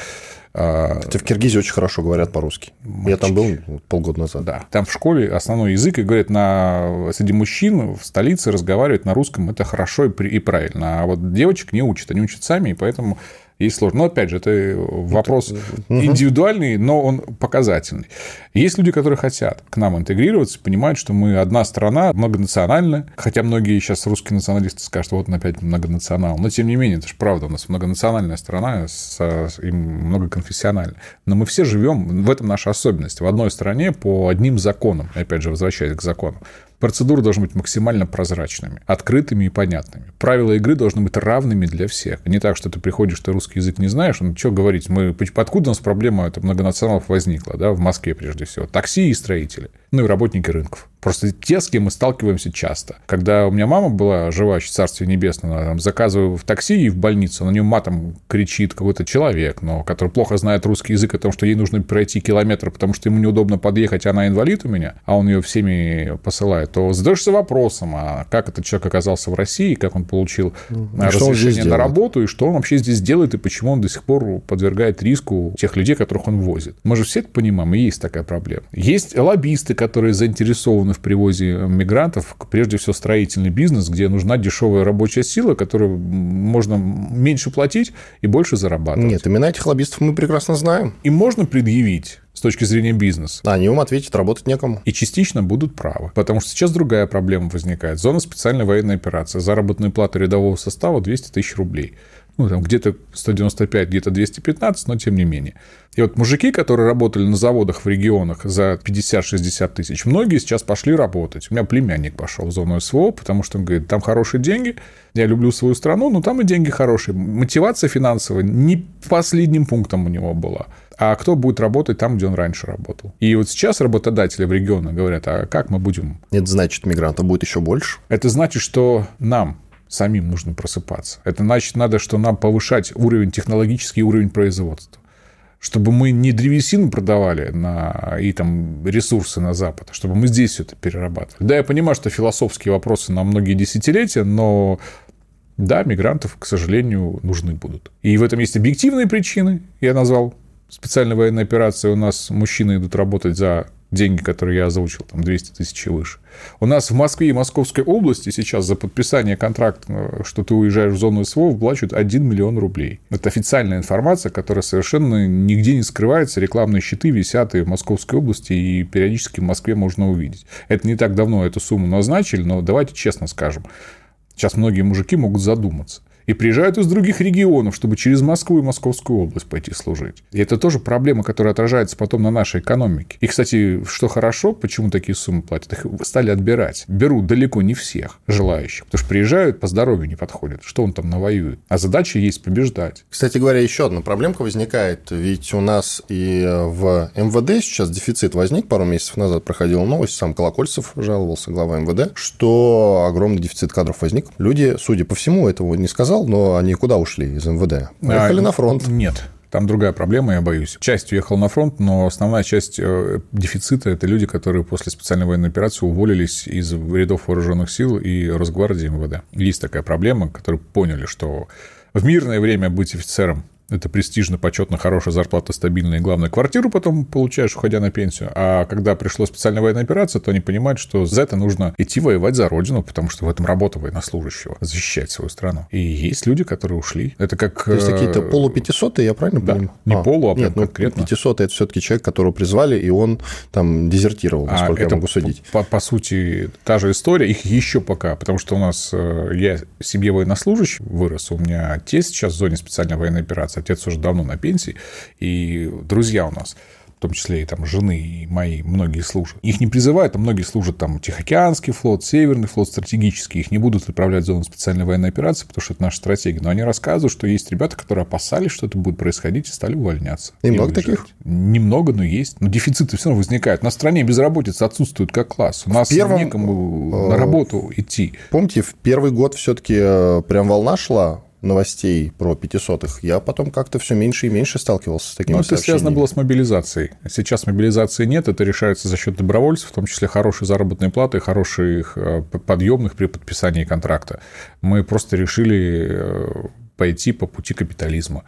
Хотя в Киргизии очень хорошо говорят по-русски. Я там был полгода назад. Да. Там в школе основной язык, и говорят, на... среди мужчин в столице разговаривать на русском это хорошо и правильно. А вот девочек не учат. Они учат сами, и поэтому есть сложно. Но опять же, это вопрос индивидуальный, но он показательный. Есть люди, которые хотят к нам интегрироваться, понимают, что мы одна страна, многонациональная, хотя многие сейчас русские националисты скажут, вот он опять многонационал. Но тем не менее, это же правда, у нас многонациональная страна с, и многоконфессиональная. Но мы все живем, в этом наша особенность, в одной стране по одним законам, опять же, возвращаясь к закону. Процедуры должны быть максимально прозрачными, открытыми и понятными. Правила игры должны быть равными для всех. Не так, что ты приходишь, ты русский язык не знаешь, ну что говорить, мы, откуда у нас проблема это многонационалов возникла, да, в Москве прежде всего. Такси и строители, ну и работники рынков. Просто те, с кем мы сталкиваемся часто. Когда у меня мама была жива, Царствие Небесное, она там, заказываю в такси и в больницу, на нее матом кричит какой-то человек, но который плохо знает русский язык, о том, что ей нужно пройти километр, потому что ему неудобно подъехать, она инвалид у меня, а он ее всеми посылает, то задаешься вопросом, а как этот человек оказался в России, как он получил и разрешение на работу, и что он вообще здесь делает, и почему он до сих пор подвергает риску тех людей, которых он возит. Мы же все это понимаем, и есть такая проблема. Есть лоббисты, которые заинтересованы в привозе мигрантов, прежде всего строительный бизнес, где нужна дешевая рабочая сила, которую можно меньше платить и больше зарабатывать. Нет, имена этих лоббистов мы прекрасно знаем. И можно предъявить с точки зрения бизнеса. Они вам ответят, работать некому. И частично будут правы. Потому что сейчас другая проблема возникает. Зона специальной военной операции. Заработная плата рядового состава 200 тысяч рублей ну, там где-то 195, где-то 215, но тем не менее. И вот мужики, которые работали на заводах в регионах за 50-60 тысяч, многие сейчас пошли работать. У меня племянник пошел в зону СВО, потому что он говорит, там хорошие деньги, я люблю свою страну, но там и деньги хорошие. Мотивация финансовая не последним пунктом у него была. А кто будет работать там, где он раньше работал? И вот сейчас работодатели в регионах говорят, а как мы будем? Это значит, мигрантов будет еще больше? Это значит, что нам, самим нужно просыпаться. Это значит, надо, что нам повышать уровень, технологический уровень производства. Чтобы мы не древесину продавали на, и там ресурсы на Запад, а чтобы мы здесь все это перерабатывали. Да, я понимаю, что философские вопросы на многие десятилетия, но да, мигрантов, к сожалению, нужны будут. И в этом есть объективные причины, я назвал специальной военной операции. У нас мужчины идут работать за деньги, которые я озвучил, там 200 тысяч и выше. У нас в Москве и Московской области сейчас за подписание контракта, что ты уезжаешь в зону СВО, выплачивают 1 миллион рублей. Это официальная информация, которая совершенно нигде не скрывается. Рекламные щиты висят и в Московской области, и периодически в Москве можно увидеть. Это не так давно эту сумму назначили, но давайте честно скажем. Сейчас многие мужики могут задуматься и приезжают из других регионов, чтобы через Москву и Московскую область пойти служить. И это тоже проблема, которая отражается потом на нашей экономике. И, кстати, что хорошо, почему такие суммы платят, их стали отбирать. Берут далеко не всех желающих, потому что приезжают, по здоровью не подходят, что он там навоюет. А задача есть побеждать. Кстати говоря, еще одна проблемка возникает, ведь у нас и в МВД сейчас дефицит возник, пару месяцев назад проходила новость, сам Колокольцев жаловался, глава МВД, что огромный дефицит кадров возник. Люди, судя по всему, этого не сказал, сказал, но они куда ушли из МВД? Уехали а, на фронт. Нет. Там другая проблема, я боюсь. Часть уехала на фронт, но основная часть э, дефицита – это люди, которые после специальной военной операции уволились из рядов вооруженных сил и Росгвардии МВД. Есть такая проблема, которые поняли, что в мирное время быть офицером это престижно, почетно, хорошая зарплата, стабильная и, главное, квартиру потом получаешь, уходя на пенсию. А когда пришла специальная военная операция, то они понимают, что за это нужно идти воевать за родину, потому что в этом работа военнослужащего, защищать свою страну. И есть люди, которые ушли. Это как... То есть какие-то э, полупятисотые, я правильно да. понимаю? Не а, полу, а нет, ну, конкретно. Пятисотый – это все-таки человек, которого призвали, и он там дезертировал, а насколько а я могу судить. По, по сути, та же история, их еще пока, потому что у нас, э, я в семье военнослужащих вырос, у меня отец сейчас в зоне специальной военной операции, отец уже давно на пенсии, и друзья у нас – в том числе и там жены и мои, многие служат. Их не призывают, а многие служат там Тихоокеанский флот, Северный флот, стратегический. Их не будут отправлять в зону специальной военной операции, потому что это наша стратегия. Но они рассказывают, что есть ребята, которые опасались, что это будет происходить, и стали увольняться. И, и много уезжать. таких? Немного, но есть. Но дефициты все равно возникают. На стране безработица отсутствует как класс. У нас первом... некому на работу идти. Помните, в первый год все-таки э, прям волна шла новостей про пятисотых, я потом как-то все меньше и меньше сталкивался с такими Ну, это связано было с мобилизацией. Сейчас мобилизации нет, это решается за счет добровольцев, в том числе хорошей заработной платы, хороших э, подъемных при подписании контракта. Мы просто решили э, пойти по пути капитализма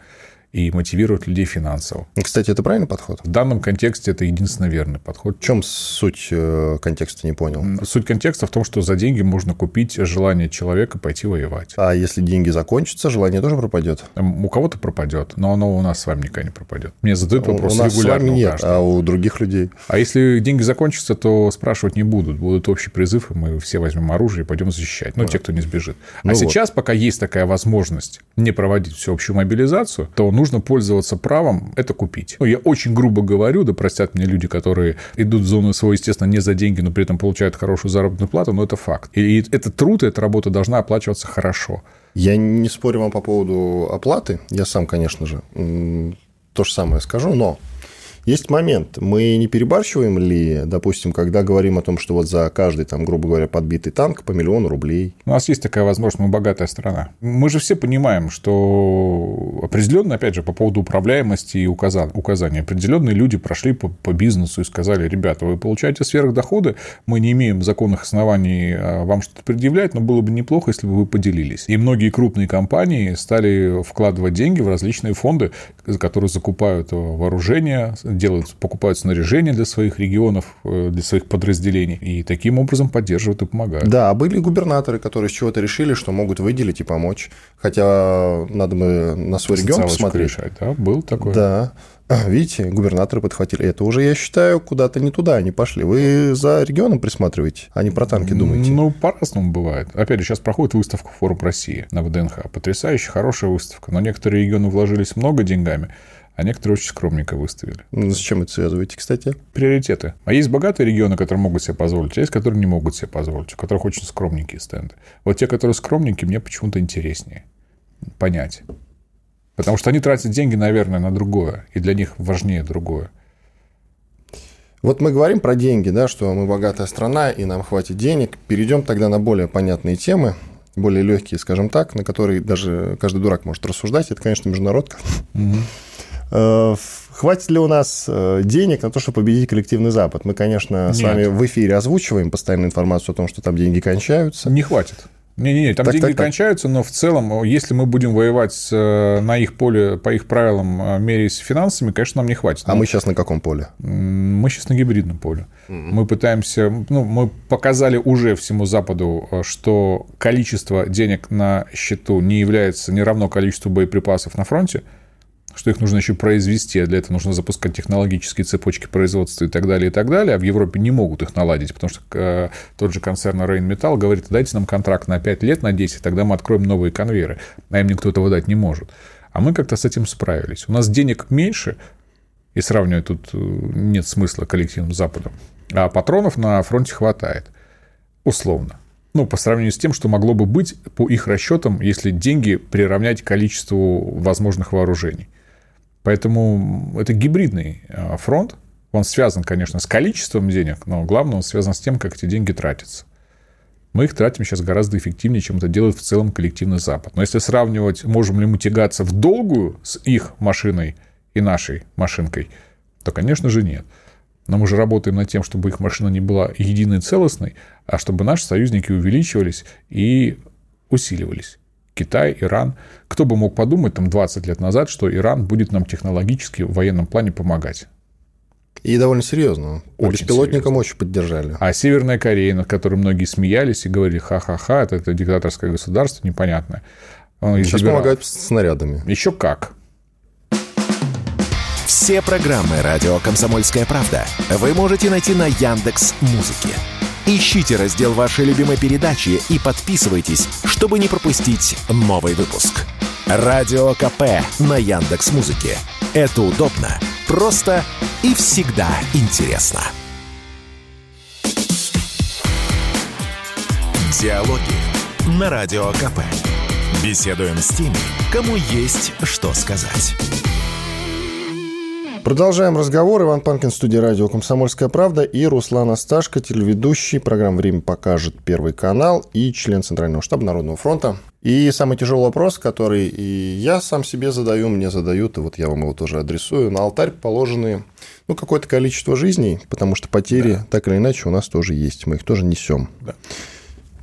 и мотивировать людей финансово. Кстати, это правильный подход? В данном контексте это единственно верный подход. В чем суть э, контекста, не понял? Суть контекста в том, что за деньги можно купить желание человека пойти воевать. А если деньги закончатся, желание тоже пропадет? У кого-то пропадет, но оно у нас с вами никогда не пропадет. Мне задают вопрос у нас регулярно. С вами нет, а у других людей. А если деньги закончатся, то спрашивать не будут. Будут общий призыв, и мы все возьмем оружие и пойдем защищать. Ну, да. те, кто не сбежит. А ну сейчас, вот. пока есть такая возможность не проводить всеобщую мобилизацию, то нужно пользоваться правом это купить. Ну, я очень грубо говорю, да простят мне люди, которые идут в зону СВО, естественно, не за деньги, но при этом получают хорошую заработную плату, но это факт. И этот труд, эта работа должна оплачиваться хорошо. Я не спорю вам по поводу оплаты. Я сам, конечно же, то же самое скажу, но есть момент. Мы не перебарщиваем ли, допустим, когда говорим о том, что вот за каждый, там, грубо говоря, подбитый танк по миллиону рублей? У нас есть такая возможность, мы богатая страна. Мы же все понимаем, что определенно, опять же, по поводу управляемости и указания, определенные люди прошли по, по бизнесу и сказали, ребята, вы получаете сверхдоходы, мы не имеем законных оснований а, вам что-то предъявлять, но было бы неплохо, если бы вы поделились. И многие крупные компании стали вкладывать деньги в различные фонды, которые закупают вооружение, делают, покупают снаряжение для своих регионов, э, для своих подразделений, и таким образом поддерживают и помогают. Да, а были губернаторы, которые с чего-то решили, что могут выделить и помочь. Хотя надо бы на свой регион посмотреть. решать, да, был такой. Да. Видите, губернаторы подхватили. Это уже, я считаю, куда-то не туда они пошли. Вы за регионом присматриваете, а не про танки думаете? Ну, по-разному бывает. Опять же, сейчас проходит выставка «Форум России» на ВДНХ. Потрясающая, хорошая выставка. Но некоторые регионы вложились много деньгами, а некоторые очень скромненько выставили. Ну, с чем это связываете, кстати? Приоритеты. А есть богатые регионы, которые могут себе позволить, а есть, которые не могут себе позволить, у которых очень скромненькие стенды. Вот те, которые скромненькие, мне почему-то интереснее понять. Потому что они тратят деньги, наверное, на другое, и для них важнее другое. Вот мы говорим про деньги, да, что мы богатая страна, и нам хватит денег. Перейдем тогда на более понятные темы, более легкие, скажем так, на которые даже каждый дурак может рассуждать. Это, конечно, международка. Угу. Э, хватит ли у нас э, денег на то, чтобы победить коллективный Запад? Мы, конечно, Нет. с вами в эфире озвучиваем постоянно информацию о том, что там деньги кончаются. Не хватит. Не-не-не, там так, деньги так, так. кончаются, но в целом, если мы будем воевать э, на их поле, по их правилам, меряясь финансами, конечно, нам не хватит. А но... мы сейчас на каком поле? Мы сейчас на гибридном поле. Угу. Мы пытаемся, ну, мы показали уже всему Западу, что количество денег на счету не является не равно количеству боеприпасов на фронте что их нужно еще произвести, а для этого нужно запускать технологические цепочки производства и так далее, и так далее, а в Европе не могут их наладить, потому что э, тот же концерн Rheinmetall говорит, дайте нам контракт на 5 лет, на 10, тогда мы откроем новые конвейеры, а им никто этого дать не может. А мы как-то с этим справились. У нас денег меньше, и сравнивать тут э, нет смысла коллективным Западом, а патронов на фронте хватает, условно. Ну, по сравнению с тем, что могло бы быть по их расчетам, если деньги приравнять количеству возможных вооружений. Поэтому это гибридный э, фронт. Он связан, конечно, с количеством денег, но главное, он связан с тем, как эти деньги тратятся. Мы их тратим сейчас гораздо эффективнее, чем это делает в целом коллективный Запад. Но если сравнивать, можем ли мы тягаться в долгую с их машиной и нашей машинкой, то, конечно же, нет. Но мы же работаем над тем, чтобы их машина не была единой целостной, а чтобы наши союзники увеличивались и усиливались. Китай, Иран. Кто бы мог подумать там 20 лет назад, что Иран будет нам технологически в военном плане помогать. И довольно серьезно. Очень Беспилотникам серьезно. очень поддержали. А Северная Корея, над которой многие смеялись и говорили, ха-ха-ха, это, это диктаторское государство непонятное. Сейчас помогают снарядами. Еще как. Все программы «Радио Комсомольская правда» вы можете найти на Яндекс Музыке. Ищите раздел вашей любимой передачи и подписывайтесь, чтобы не пропустить новый выпуск. Радио КП на Яндекс Музыке. Это удобно, просто и всегда интересно. Диалоги на Радио КП. Беседуем с теми, кому есть что сказать. Продолжаем разговор. Иван Панкин, студия радио «Комсомольская правда» и Руслан Асташко, телеведущий. Программа «Время покажет» Первый канал и член Центрального штаба Народного фронта. И самый тяжелый вопрос, который и я сам себе задаю, мне задают, и вот я вам его тоже адресую. На алтарь положены ну, какое-то количество жизней, потому что потери, да. так или иначе, у нас тоже есть. Мы их тоже несем. Да.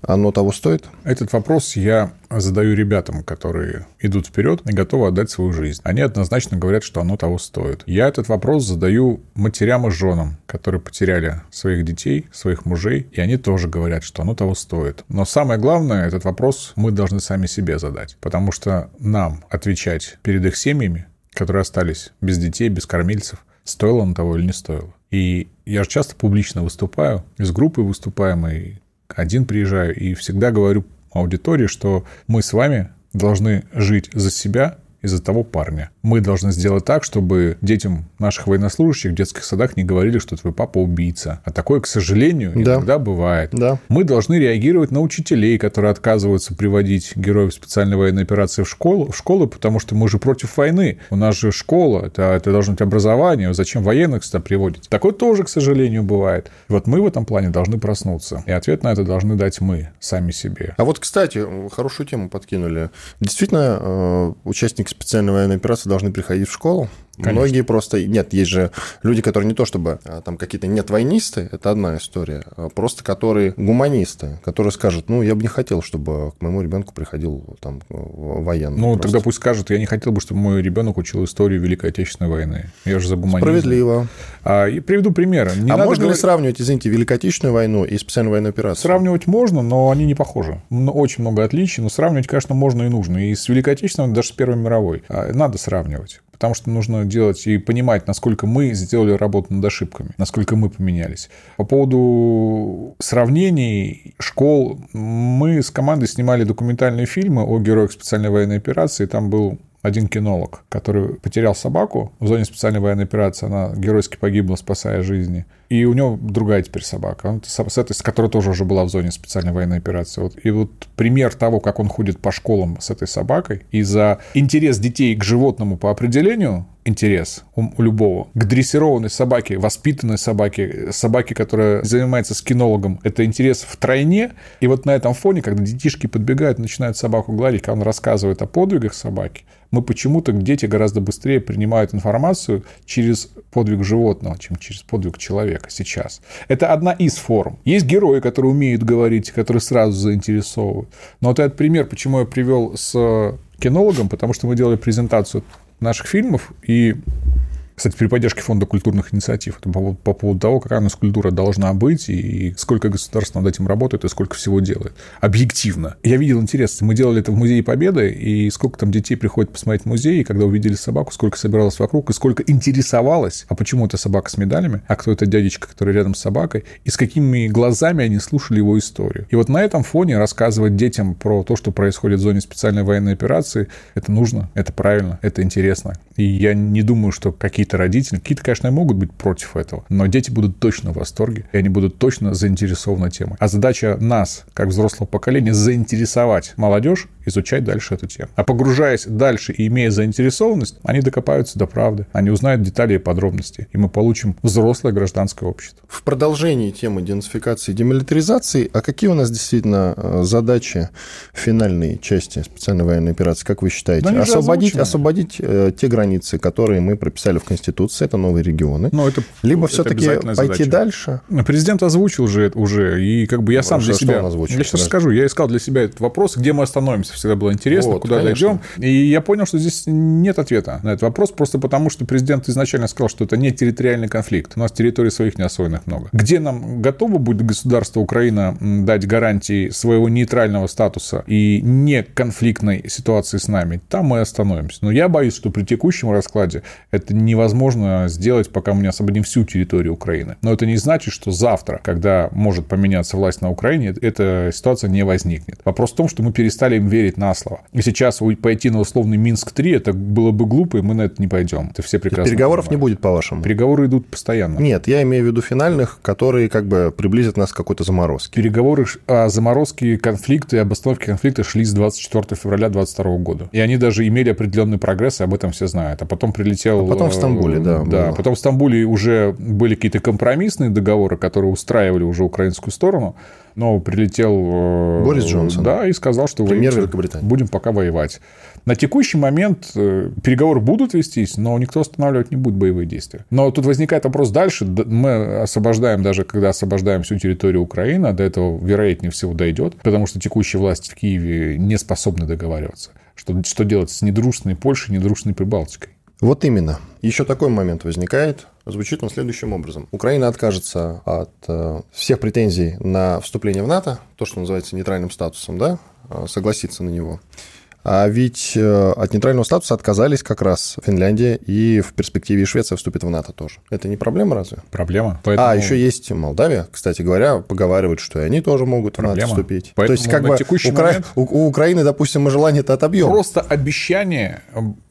Оно того стоит? Этот вопрос я задаю ребятам, которые идут вперед и готовы отдать свою жизнь. Они однозначно говорят, что оно того стоит. Я этот вопрос задаю матерям и женам, которые потеряли своих детей, своих мужей, и они тоже говорят, что оно того стоит. Но самое главное, этот вопрос мы должны сами себе задать, потому что нам отвечать перед их семьями, которые остались без детей, без кормильцев, стоило он того или не стоило. И я же часто публично выступаю, с группой выступаем, и один приезжаю, и всегда говорю аудитории, что мы с вами должны жить за себя из-за того парня. Мы должны сделать так, чтобы детям наших военнослужащих в детских садах не говорили, что твой папа убийца. А такое, к сожалению, да. иногда бывает. Да. Мы должны реагировать на учителей, которые отказываются приводить героев специальной военной операции в школу, в школы, потому что мы же против войны. У нас же школа, это, это должно быть образование. Зачем военных сюда приводить? Такое тоже, к сожалению, бывает. И вот мы в этом плане должны проснуться. И ответ на это должны дать мы сами себе. А вот, кстати, хорошую тему подкинули. Действительно, э, участник специальной военной операции должны приходить в школу. Конечно. Многие просто... Нет, есть же люди, которые не то чтобы а, там какие-то нет войнисты, это одна история, а просто которые гуманисты, которые скажут, ну, я бы не хотел, чтобы к моему ребенку приходил там военный. Ну, просто. тогда пусть скажет, я не хотел бы, чтобы мой ребенок учил историю Великой Отечественной войны. Я же за гуманизм. Справедливо. А, и приведу пример. Не а можно говорить... ли сравнивать, извините, Великую Отечественную войну и специальную военную операцию? Сравнивать можно, но они не похожи. Очень много отличий, но сравнивать, конечно, можно и нужно. И с Великой Отечественной, даже с Первой мировой. А, надо сравнивать потому что нужно делать и понимать, насколько мы сделали работу над ошибками, насколько мы поменялись. По поводу сравнений школ, мы с командой снимали документальные фильмы о героях специальной военной операции, там был один кинолог, который потерял собаку в зоне специальной военной операции. Она геройски погибла, спасая жизни. И у него другая теперь собака, он, с этой, с которой тоже уже была в зоне специальной военной операции. Вот, и вот пример того, как он ходит по школам с этой собакой, и за интерес детей к животному по определению, интерес у, у любого, к дрессированной собаке, воспитанной собаке, собаке, которая занимается с кинологом, это интерес в тройне. И вот на этом фоне, когда детишки подбегают, начинают собаку гладить, когда он рассказывает о подвигах собаки, мы почему-то дети гораздо быстрее принимают информацию через подвиг животного, чем через подвиг человека сейчас. Это одна из форм. Есть герои, которые умеют говорить, которые сразу заинтересовывают. Но вот этот пример, почему я привел с кинологом, потому что мы делали презентацию наших фильмов, и кстати, при поддержке Фонда культурных инициатив. Это по, по поводу того, какая у нас культура должна быть, и сколько государство над этим работает, и сколько всего делает. Объективно. Я видел интерес. Мы делали это в Музее Победы, и сколько там детей приходит посмотреть музей, и когда увидели собаку, сколько собиралось вокруг, и сколько интересовалось, а почему это собака с медалями, а кто это дядечка, который рядом с собакой, и с какими глазами они слушали его историю. И вот на этом фоне рассказывать детям про то, что происходит в зоне специальной военной операции, это нужно, это правильно, это интересно. И я не думаю, что какие какие-то родители, какие-то, конечно, могут быть против этого, но дети будут точно в восторге, и они будут точно заинтересованы темой. А задача нас, как взрослого поколения, заинтересовать молодежь изучать дальше эту тему. А погружаясь дальше и имея заинтересованность, они докопаются до правды, они узнают детали и подробности, и мы получим взрослое гражданское общество. В продолжении темы денацификации и демилитаризации, а какие у нас действительно э, задачи финальной части специальной военной операции, как вы считаете? Да освободить, освободить э, те границы, которые мы прописали в Конституции, это новые регионы. Но это, Либо все-таки пойти задача. дальше? Президент озвучил же это уже, и как бы я ну, сам для себя... Озвучил, я сейчас скажу, я искал для себя этот вопрос, где мы остановимся всегда было интересно, вот, куда конечно. дойдем. И я понял, что здесь нет ответа на этот вопрос, просто потому что президент изначально сказал, что это не территориальный конфликт. У нас территорий своих неосвоенных много. Где нам готово будет государство Украина дать гарантии своего нейтрального статуса и не конфликтной ситуации с нами, там мы остановимся. Но я боюсь, что при текущем раскладе это невозможно сделать, пока мы не освободим всю территорию Украины. Но это не значит, что завтра, когда может поменяться власть на Украине, эта ситуация не возникнет. Вопрос в том, что мы перестали им верить на слово. И сейчас пойти на условный Минск-3, это было бы глупо, и мы на это не пойдем. Это все прекрасно. И переговоров понимают. не будет, по-вашему? Переговоры идут постоянно. Нет, я имею в виду финальных, которые как бы приблизят нас к какой-то заморозке. Переговоры о заморозке конфликта и об остановке конфликта шли с 24 февраля 2022 года. И они даже имели определенный прогресс, и об этом все знают. А потом прилетел... А потом в Стамбуле, да. Да, было. потом в Стамбуле уже были какие-то компромиссные договоры, которые устраивали уже украинскую сторону но прилетел... Э, Борис Джонсон. Да, и сказал, что Премьер Великобритании. будем пока воевать. На текущий момент э, переговоры будут вестись, но никто останавливать не будет боевые действия. Но тут возникает вопрос дальше. Мы освобождаем, даже когда освобождаем всю территорию Украины, а до этого, вероятнее всего, дойдет, потому что текущие власти в Киеве не способны договариваться. Что, что делать с недружественной Польшей, недружественной Прибалтикой? Вот именно. Еще такой момент возникает. Звучит он следующим образом. Украина откажется от э, всех претензий на вступление в НАТО, то, что называется нейтральным статусом, да, э, согласится на него. А ведь э, от нейтрального статуса отказались как раз Финляндия и в перспективе Швеция вступит в НАТО тоже. Это не проблема разве? Проблема. Поэтому... А, еще есть Молдавия, кстати говоря, поговаривают, что и они тоже могут проблема. в НАТО вступить. Поэтому То есть, как бы Укра... момент... у, у Украины, допустим, мы желание-то отобьем. Просто обещание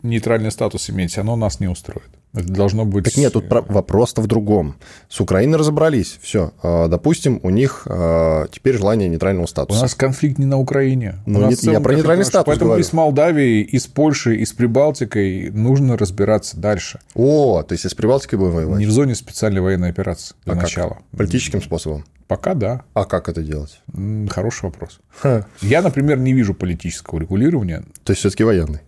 нейтральный статус иметь, оно нас не устроит. Это должно быть... Так нет, тут вопрос-то в другом. С Украиной разобрались, все. А, допустим, у них а, теперь желание нейтрального статуса. У нас конфликт не на Украине. Ну, нет, я про нейтральный статус Поэтому говорю. и с Молдавией, и с Польшей, и с Прибалтикой нужно разбираться дальше. О, то есть с Прибалтикой будем воевать? Не в зоне специальной военной операции для а начала. Как? Политическим способом? Пока да. А как это делать? Хороший вопрос. Ха. Я, например, не вижу политического регулирования. То есть все-таки военный?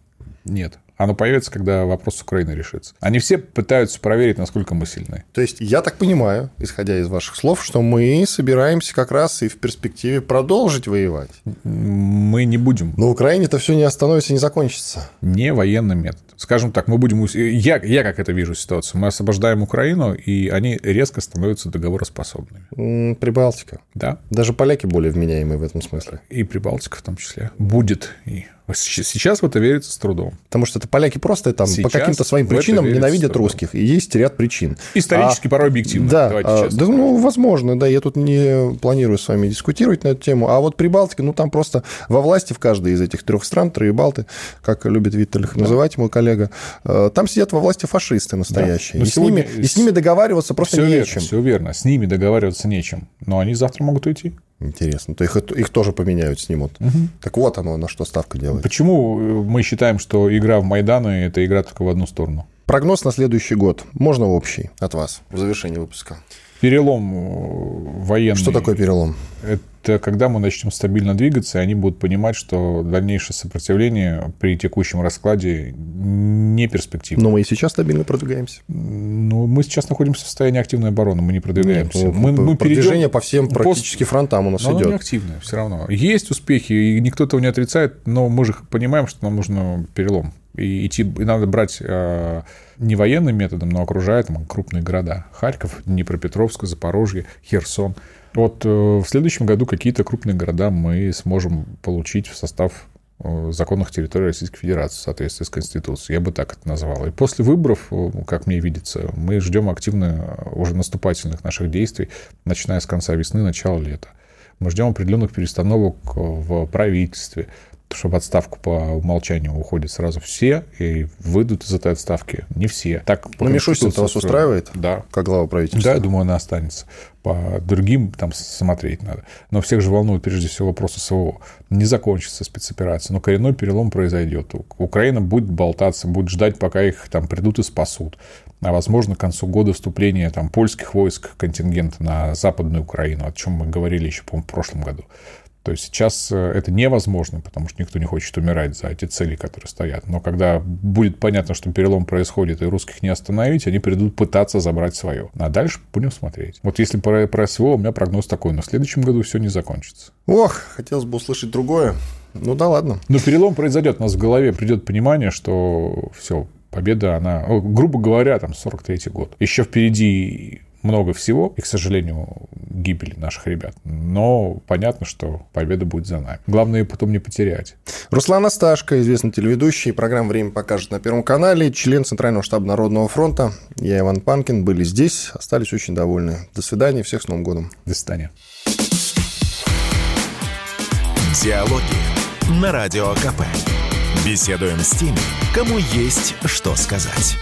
Нет. Оно появится, когда вопрос с Украиной решится. Они все пытаются проверить, насколько мы сильны. То есть я так понимаю, исходя из ваших слов, что мы собираемся как раз и в перспективе продолжить воевать. Мы не будем. Но Украине это все не остановится, не закончится. Не военным методом. Скажем так, мы будем... Я, я как это вижу ситуацию. Мы освобождаем Украину, и они резко становятся договороспособными. Прибалтика. Да. Даже поляки более вменяемые в этом смысле. И Прибалтика в том числе. Будет. И Сейчас в это верится с трудом. Потому что это поляки просто там Сейчас по каким-то своим причинам ненавидят русских. И есть ряд причин. Исторически, а, порой объективно. Да, а, да, ну, возможно, да. Я тут не планирую с вами дискутировать на эту тему. А вот Прибалтика, ну, там просто во власти в каждой из этих трех стран, Троебалты, как любит Виттель их да. называть, мой коллега, э, там сидят во власти фашисты настоящие. Да. И, сегодня... с ними, и с ними договариваться просто все нечем. Верно, все верно. С ними договариваться нечем. Но они завтра могут уйти. Интересно. То их, их тоже поменяют, снимут. Угу. Так вот оно, на что ставка делает. Почему э, мы считаем, что игра в Майданы – это игра только в одну сторону? Прогноз на следующий год. Можно общий от вас в завершении выпуска? Перелом э, военный. Что такое перелом? Это когда мы начнем стабильно двигаться, и они будут понимать, что дальнейшее сопротивление при текущем раскладе не перспективно. Но мы и сейчас стабильно продвигаемся. Ну, мы сейчас находимся в состоянии активной обороны, мы не продвигаемся. Нет, мы, мы продвижение по всем практически пост... фронтам у нас но идет. Но не активное все равно. Есть успехи, и никто этого не отрицает, но мы же понимаем, что нам нужно перелом. И идти, и надо брать э, не военным методом, но окружая там крупные города. Харьков, Днепропетровск, Запорожье, Херсон. Вот э, в следующем году какие-то крупные города мы сможем получить в состав э, законных территорий Российской Федерации в соответствии с Конституцией. Я бы так это назвал. И после выборов, э, как мне видится, мы ждем активно уже наступательных наших действий, начиная с конца весны, начала лета. Мы ждем определенных перестановок в правительстве, что в отставку по умолчанию уходят сразу все и выйдут из этой отставки не все. Так, Но Мишустин-то вас устраивает? Да. Как глава правительства? Да, я думаю, она останется. По другим там смотреть надо. Но всех же волнует прежде всего вопросы СВО. Не закончится спецоперация, но коренной перелом произойдет. Украина будет болтаться, будет ждать, пока их там придут и спасут. А возможно, к концу года вступления там, польских войск контингента на Западную Украину, о чем мы говорили еще, по-моему, в прошлом году. То есть сейчас э, это невозможно, потому что никто не хочет умирать за эти цели, которые стоят. Но когда будет понятно, что перелом происходит, и русских не остановить, они придут пытаться забрать свое. А дальше будем смотреть. Вот если про, про СВО, у меня прогноз такой, но в следующем году все не закончится. Ох, хотелось бы услышать другое. Ну да ладно. Но перелом произойдет. У нас в голове придет понимание, что все, победа, она, грубо говоря, там 43-й год. Еще впереди много всего, и, к сожалению, гибели наших ребят. Но понятно, что победа будет за нами. Главное, ее потом не потерять. Руслан Асташко, известный телеведущий, программа «Время покажет» на Первом канале, член Центрального штаба Народного фронта. Я Иван Панкин, были здесь, остались очень довольны. До свидания, всех с Новым годом. До свидания. Диалоги на Радио КП. Беседуем с теми, кому есть что сказать.